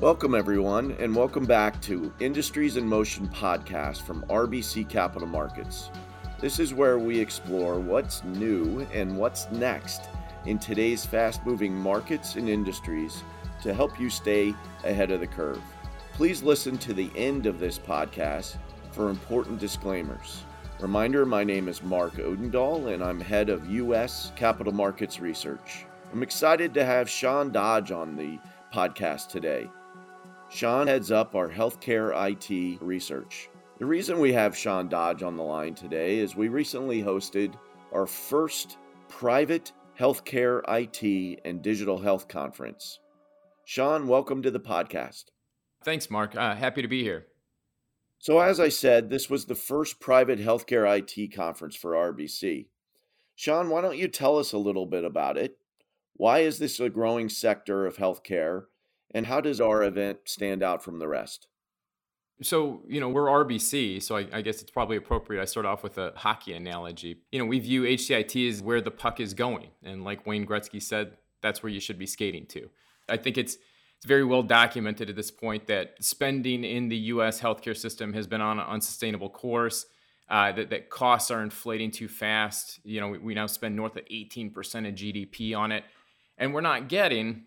Welcome, everyone, and welcome back to Industries in Motion podcast from RBC Capital Markets. This is where we explore what's new and what's next in today's fast moving markets and industries to help you stay ahead of the curve. Please listen to the end of this podcast for important disclaimers. Reminder my name is Mark Odendahl, and I'm head of U.S. Capital Markets Research. I'm excited to have Sean Dodge on the podcast today. Sean heads up our healthcare IT research. The reason we have Sean Dodge on the line today is we recently hosted our first private healthcare IT and digital health conference. Sean, welcome to the podcast. Thanks, Mark. Uh, happy to be here. So, as I said, this was the first private healthcare IT conference for RBC. Sean, why don't you tell us a little bit about it? Why is this a growing sector of healthcare? And how does our event stand out from the rest? So, you know, we're RBC, so I, I, guess it's probably appropriate I start off with a hockey analogy. You know, we view HCIT as where the puck is going. And like Wayne Gretzky said, that's where you should be skating to. I think it's it's very well documented at this point that spending in the U.S. healthcare system has been on an unsustainable course. Uh, that, that costs are inflating too fast. You know, we, we now spend north of 18% of GDP on it, and we're not getting.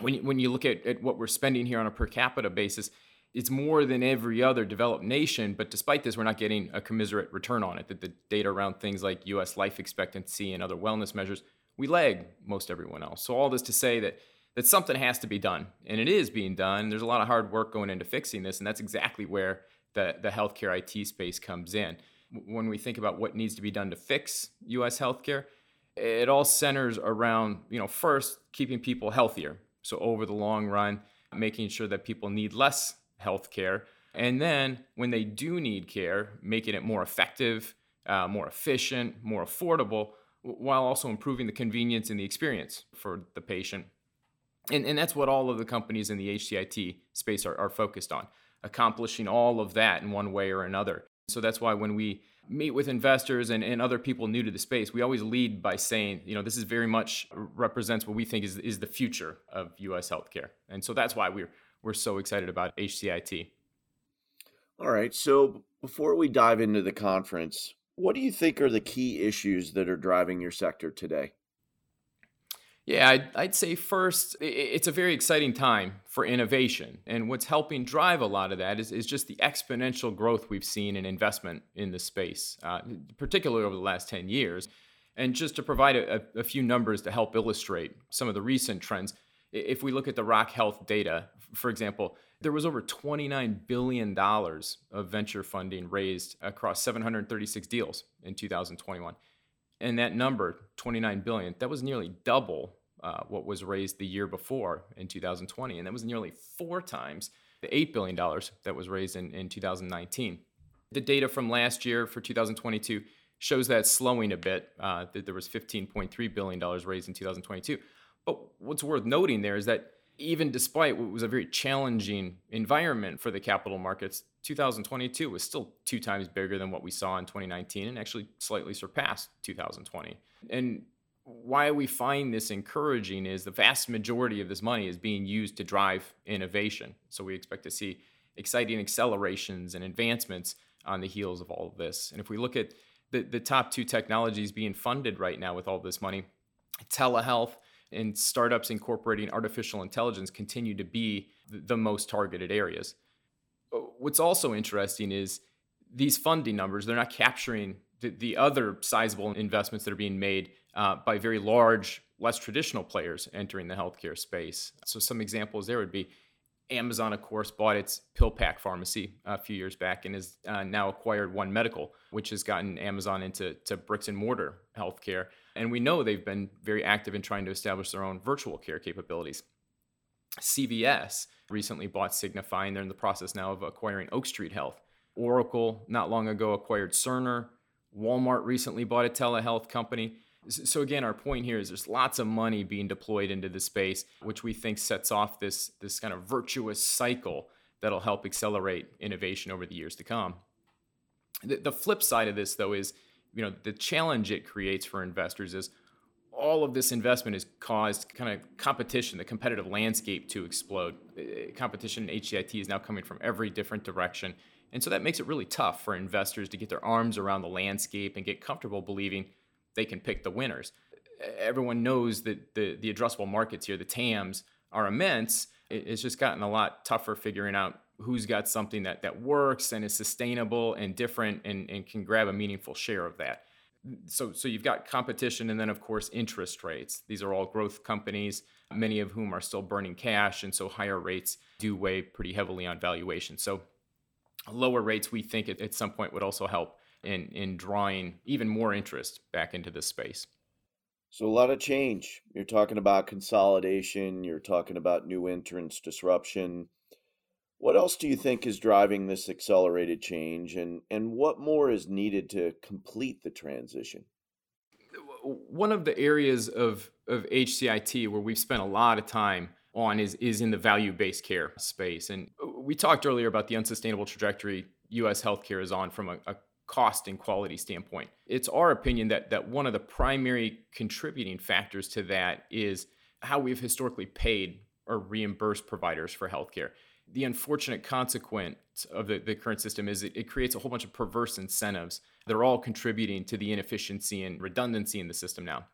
When you, when you look at, at what we're spending here on a per capita basis, it's more than every other developed nation. But despite this, we're not getting a commiserate return on it. That the data around things like U.S. life expectancy and other wellness measures, we lag most everyone else. So all this to say that that something has to be done, and it is being done. There's a lot of hard work going into fixing this, and that's exactly where the the healthcare IT space comes in. When we think about what needs to be done to fix U.S. healthcare, it all centers around you know first keeping people healthier. So over the long run, making sure that people need less healthcare, and then when they do need care, making it more effective, uh, more efficient, more affordable, while also improving the convenience and the experience for the patient and, and that's what all of the companies in the HCIT space are, are focused on, accomplishing all of that in one way or another. So that's why when we meet with investors and, and other people new to the space, we always lead by saying, you know, this is very much represents what we think is, is the future of US healthcare. And so that's why we're we're so excited about HCIT. All right. So before we dive into the conference, what do you think are the key issues that are driving your sector today? Yeah, I'd, I'd, say first, it's a very exciting time for innovation. And what's helping drive a lot of that is, is just the exponential growth we've seen in investment in the space, uh, particularly over the last 10 years. And just to provide a, a, few numbers to help illustrate some of the recent trends, if we look at the Rock Health data, for example, there was over $29 billion of venture funding raised across 736 deals in 2021 and that number 29 billion that was nearly double uh, what was raised the year before in 2020 and that was nearly four times the $8 billion that was raised in, in 2019 the data from last year for 2022 shows that slowing a bit uh, that there was $15.3 billion raised in 2022 but what's worth noting there is that even despite what was a very challenging environment for the capital markets, 2022 was still two times bigger than what we saw in 2019 and actually slightly surpassed 2020. And why we find this encouraging is the vast majority of this money is being used to drive innovation. So we expect to see exciting accelerations and advancements on the heels of all of this. And if we look at the, the top two technologies being funded right now with all this money, telehealth and startups incorporating artificial intelligence continue to be the most targeted areas. What's also interesting is these funding numbers, they're not capturing the, the other sizable investments that are being made uh, by very large, less traditional players entering the healthcare space. So, some examples there would be Amazon, of course, bought its PillPack pharmacy a few years back and has uh, now acquired One Medical, which has gotten Amazon into to bricks and mortar healthcare. And we know they've been very active in trying to establish their own virtual care capabilities. CVS recently bought Signify, and they're in the process now of acquiring Oak Street Health. Oracle, not long ago, acquired Cerner. Walmart recently bought a telehealth company. So again, our point here is there's lots of money being deployed into the space, which we think sets off this, this kind of virtuous cycle that'll help accelerate innovation over the years to come. The, the flip side of this, though, is you know the challenge it creates for investors is all of this investment has caused kind of competition, the competitive landscape to explode. Uh, competition in HCIT is now coming from every different direction. And so that makes it really tough for investors to get their arms around the landscape and get comfortable believing they can pick the winners. Everyone knows that the, the addressable markets here, the TAMs, are immense. It's just gotten a lot tougher figuring out who's got something that, that works and is sustainable and different and, and can grab a meaningful share of that so so you've got competition and then of course interest rates. These are all growth companies many of whom are still burning cash and so higher rates do weigh pretty heavily on valuation. So lower rates we think at, at some point would also help in in drawing even more interest back into this space. So a lot of change. You're talking about consolidation you're talking about new entrants disruption what else do you think is driving this accelerated change, and, and what more is needed to complete the transition? One of the areas of, of HCIT where we've spent a lot of time on is, is in the value based care space. And uh, we talked earlier about the unsustainable trajectory US healthcare is on from a, a cost and quality standpoint. It's our opinion that, that one of the primary contributing factors to that is how we've historically paid or reimbursed providers for healthcare the unfortunate consequence of the, the current system is it, it, creates a whole bunch of perverse incentives that are all contributing to the inefficiency and redundancy in the system now.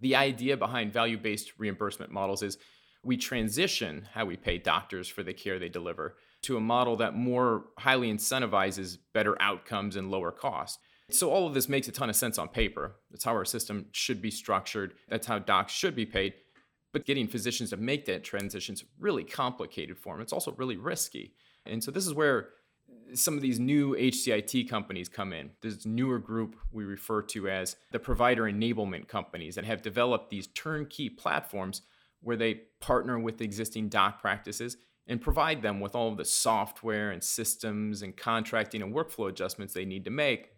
The idea behind value based reimbursement models is we transition how we pay doctors for the care they deliver to a model that more highly incentivizes better outcomes and lower cost. So, all of this makes a ton of sense on paper. That's how our system should be structured, that's how docs should be paid. But getting physicians to make that transition is really complicated for them. It's also really risky. And so this is where uh, some of these new HCIT companies come in. This newer group we refer to as the provider enablement companies that have developed these turnkey platforms where they partner with existing doc practices and provide them with all of the software and systems and contracting and workflow adjustments they need to make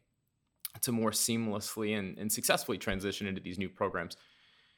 to more seamlessly and, and successfully transition into these new programs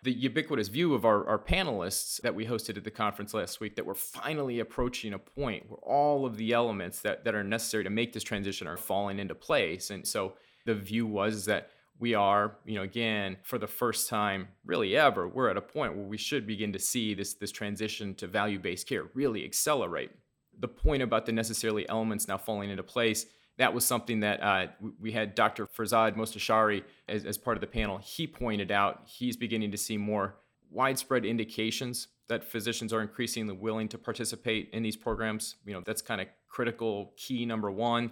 the ubiquitous view of our, our panelists that we hosted at the conference last week that we're finally approaching a point where all of the elements that, that are necessary to make this transition are falling into place. And so the view was that we are, you know, again, for the first time really ever, we're at a point where we should begin to see this, this transition to value-based care really accelerate. The point about the necessarily elements now falling into place that was something that uh, we had Dr. Farzad Mostashari as, as part of the panel. He pointed out he's beginning to see more widespread indications that physicians are increasingly willing to participate in these programs. You know, that's kind of critical key number one.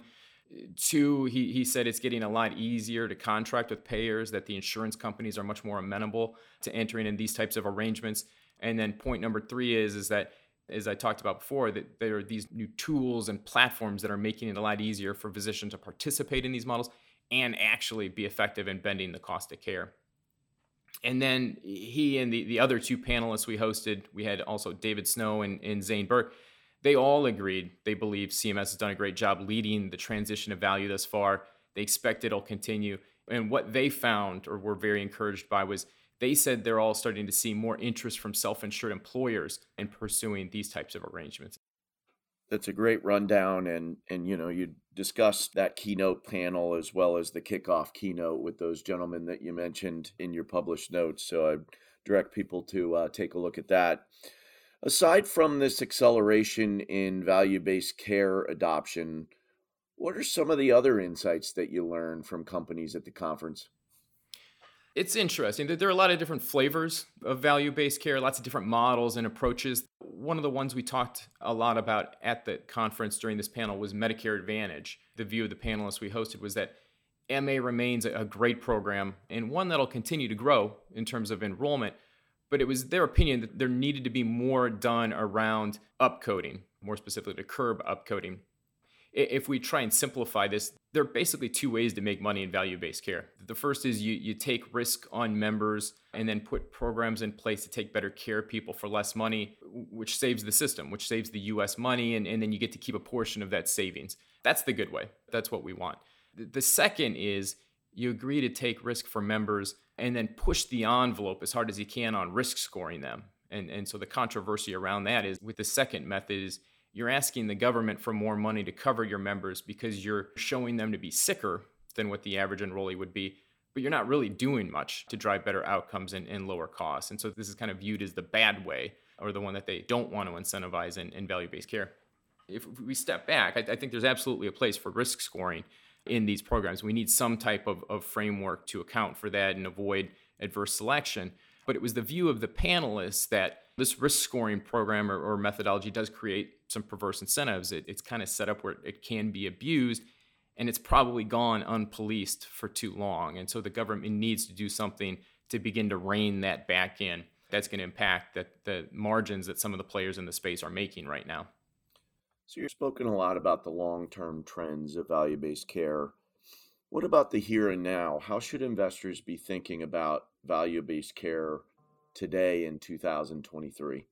Two, he, he said it's getting a lot easier to contract with payers, that the insurance companies are much more amenable to entering in these types of arrangements. And then point number three is, is that as I talked about before, that there are these new tools and platforms that are making it a lot easier for physicians to participate in these models and actually be effective in bending the cost of care. And then he and the, the other two panelists we hosted, we had also David Snow and, and Zane Burke, they all agreed they believe CMS has done a great job leading the transition of value thus far. They expect it'll continue. And what they found or were very encouraged by was they said they're all starting to see more interest from self-insured employers in pursuing these types of arrangements. That's a great rundown, and and you know you discussed that keynote panel as well as the kickoff keynote with those gentlemen that you mentioned in your published notes. So I direct people to uh, take a look at that. Aside from this acceleration in value-based care adoption, what are some of the other insights that you learned from companies at the conference? It's interesting. There are a lot of different flavors of value based care, lots of different models and approaches. One of the ones we talked a lot about at the conference during this panel was Medicare Advantage. The view of the panelists we hosted was that MA remains a great program and one that'll continue to grow in terms of enrollment. But it was their opinion that there needed to be more done around upcoding, more specifically to curb upcoding if we try and simplify this, there are basically two ways to make money in value based care. The first is you, you take risk on members and then put programs in place to take better care of people for less money, which saves the system, which saves the US money, and, and then you get to keep a portion of that savings. That's the good way. That's what we want. The second is you agree to take risk for members and then push the envelope as hard as you can on risk scoring them. And, and so the controversy around that is with the second method is you're asking the government for more money to cover your members because you're showing them to be sicker than what the average enrollee would be. but you're not really doing much to drive better outcomes and, and lower costs. And so this is kind of viewed as the bad way or the one that they don't want to incentivize in, in value based care. If we step back, I, I, think there's absolutely a place for risk scoring in these programs. We need some type of, of framework to account for that and avoid adverse selection. But it was the view of the panelists that this risk scoring program or, or methodology does create some perverse incentives. It, it's kind of set up where it can be abused and it's probably gone unpoliced for too long. And so the government needs to do something to begin to rein that back in. That's going to impact the, the margins that some of the players in the space are making right now. So you've spoken a lot about the long-term trends of value-based care. What about the here and now? How should investors be thinking about value-based care today in 2023?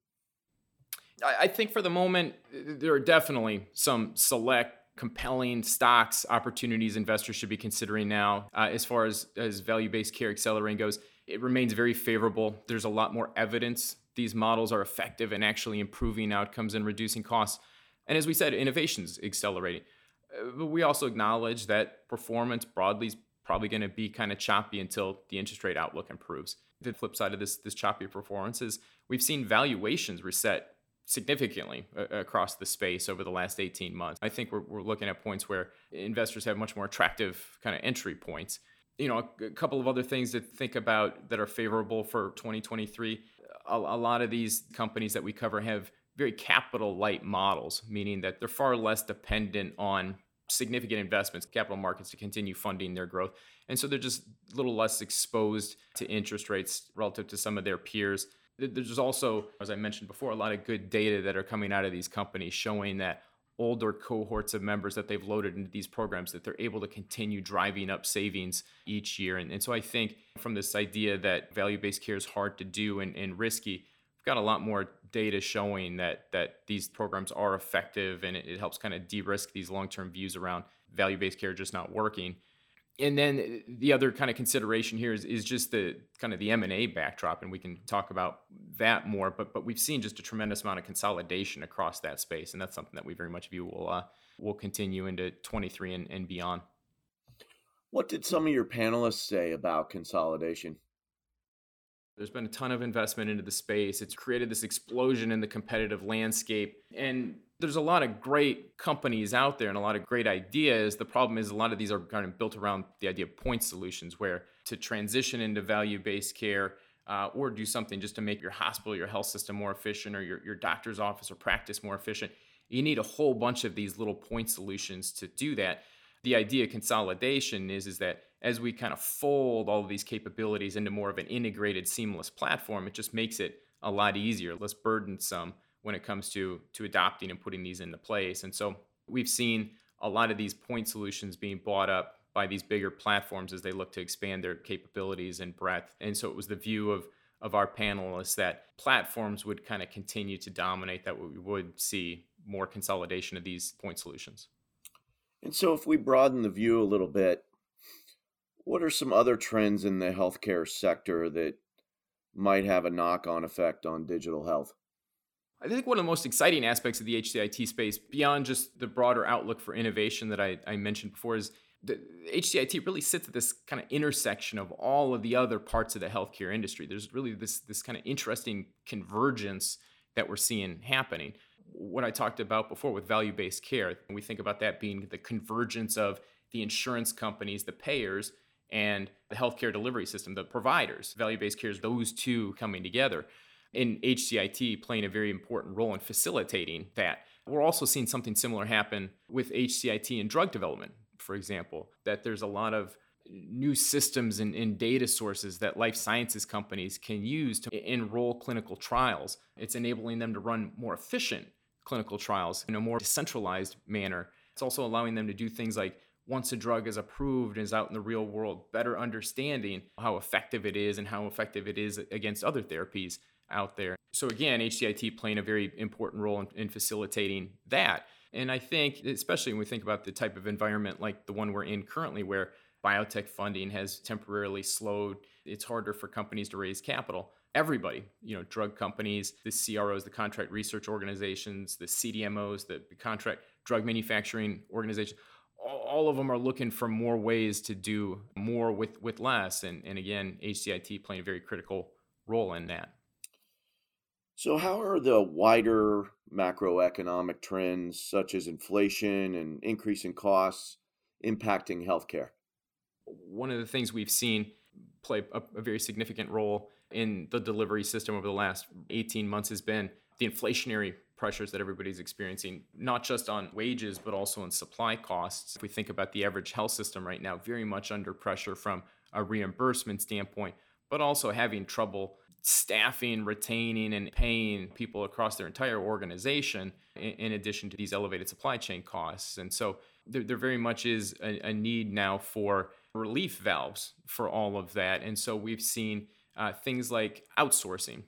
I think for the moment, there are definitely some select compelling stocks opportunities investors should be considering now. Uh, as far as, as value-based care accelerating goes it remains very favorable. There's a lot more evidence these models are effective in actually improving outcomes and reducing costs. And as we said innovations accelerating uh, but we also acknowledge that performance broadly is probably going to be kind of choppy until the interest rate outlook improves the flip side of this this choppy performance is we've seen valuations reset significantly uh, across the space over the last 18 months. I think we're, we're looking at points where investors have much more attractive kind of entry points. You know, a, a couple of other things to think about that are favorable for 2023. A, a lot of these companies that we cover have very capital light models, meaning that they're far less dependent on significant investments, capital markets to continue funding their growth. And so they're just a little less exposed to interest rates relative to some of their peers. There's also, as I mentioned before, a lot of good data that are coming out of these companies showing that older cohorts of members that they've loaded into these programs that they're able to continue driving up savings each year. And, and so I think from this idea that value-based care is hard to do and, and risky, got a lot more data showing that that these programs are effective and it, it helps kind of de-risk these long-term views around value-based care just not working. And then the other kind of consideration here is, is just the kind of the m&a backdrop and we can talk about that more but but we've seen just a tremendous amount of consolidation across that space and that's something that we very much view will uh, will continue into 23 and, and beyond. What did some of your panelists say about consolidation there's been a ton of investment into the space. It's created this explosion in the competitive landscape. And there's a lot of great companies out there and a lot of great ideas. The problem is a lot of these are kind of built around the idea of point solutions, where to transition into value based care uh, or do something just to make your hospital, your health system more efficient, or your, your doctor's office or practice more efficient, you need a whole bunch of these little point solutions to do that. The idea of consolidation is, is that as we kind of fold all of these capabilities into more of an integrated, seamless platform, it just makes it a lot easier, less burdensome when it comes to to adopting and putting these into place. And so we've seen a lot of these point solutions being bought up by these bigger platforms as they look to expand their capabilities and breadth. And so it was the view of of our panelists that platforms would kind of continue to dominate that we would see more consolidation of these point solutions. And so if we broaden the view a little bit, what are some other trends in the healthcare sector that might have a knock on effect on digital health? I think one of the most exciting aspects of the HCIT space, beyond just the broader outlook for innovation that I, I mentioned before, is the HCIT really sits at this kind of intersection of all of the other parts of the healthcare industry. There's really this this kind of interesting convergence that we're seeing happening. What I talked about before with value-based care, we think about that being the convergence of the insurance companies, the payers, and the healthcare delivery system, the providers, value based care, is those two coming together. And HCIT playing a very important role in facilitating that. We're also seeing something similar happen with HCIT in drug development, for example, that there's a lot of new systems and, and, data sources that life sciences companies can use to enroll clinical trials. It's enabling them to run more efficient clinical trials in a more decentralized manner. It's also allowing them to do things like once a drug is approved and is out in the real world, better understanding how effective it is and how effective it is against other therapies out there. So, again, HCIT playing a very important role in, in facilitating that. And I think, especially when we think about the type of environment like the one we're in currently, where biotech funding has temporarily slowed, it's harder for companies to raise capital. Everybody, you know, drug companies, the CROs, the contract research organizations, the CDMOs, the contract drug manufacturing organizations, all of them are looking for more ways to do more with with less and and again HCIT playing a very critical role in that. So how are the wider macroeconomic trends such as inflation and increasing costs impacting healthcare? One of the things we've seen play a, a very significant role in the delivery system over the last 18 months has been the inflationary pressures that everybody's experiencing, not just on wages, but also on supply costs. If we think about the average health system right now, very much under pressure from a reimbursement standpoint, but also having trouble staffing, retaining, and paying people across their entire organization, in, addition to these elevated supply chain costs. And so there, there very much is a, a, need now for relief valves for all of that. And so we've seen uh, things like outsourcing.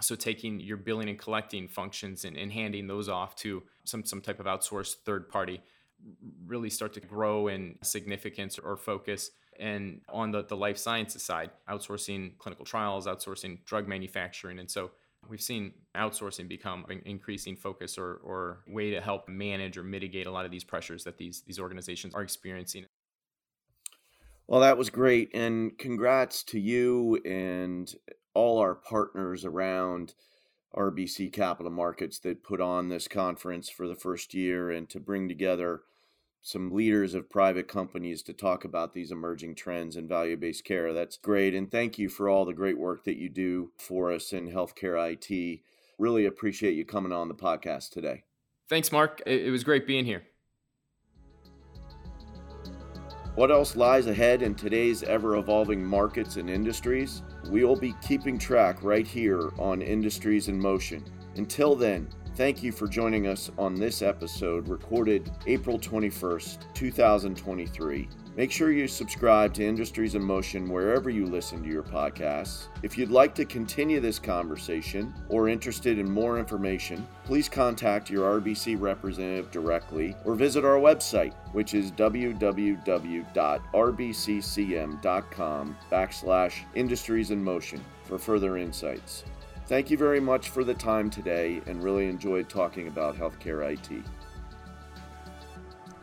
So taking your billing and collecting functions and, and handing those off to some some type of outsourced third party really start to grow in significance or focus. And on the, the life sciences side outsourcing clinical trials outsourcing drug manufacturing. And so we've seen outsourcing become an increasing focus or, or way to help manage or mitigate a lot of these pressures that these these organizations are experiencing well that was great and congrats to you and all our partners around RBC Capital Markets that put on this conference for the first year and to bring together some leaders of private companies to talk about these emerging trends in value based care. That's great. And thank you for all the great work that you do for us in healthcare IT. Really appreciate you coming on the podcast today. Thanks, Mark. It was great being here. What else lies ahead in today's ever evolving markets and industries? We will be keeping track right here on Industries in Motion. Until then, thank you for joining us on this episode recorded April 21st, 2023. Make sure you subscribe to Industries in Motion wherever you listen to your podcasts. If you'd like to continue this conversation or interested in more information, please contact your RBC representative directly or visit our website, which is www.rbccm.com backslash industries in motion for further insights. Thank you very much for the time today and really enjoyed talking about healthcare IT.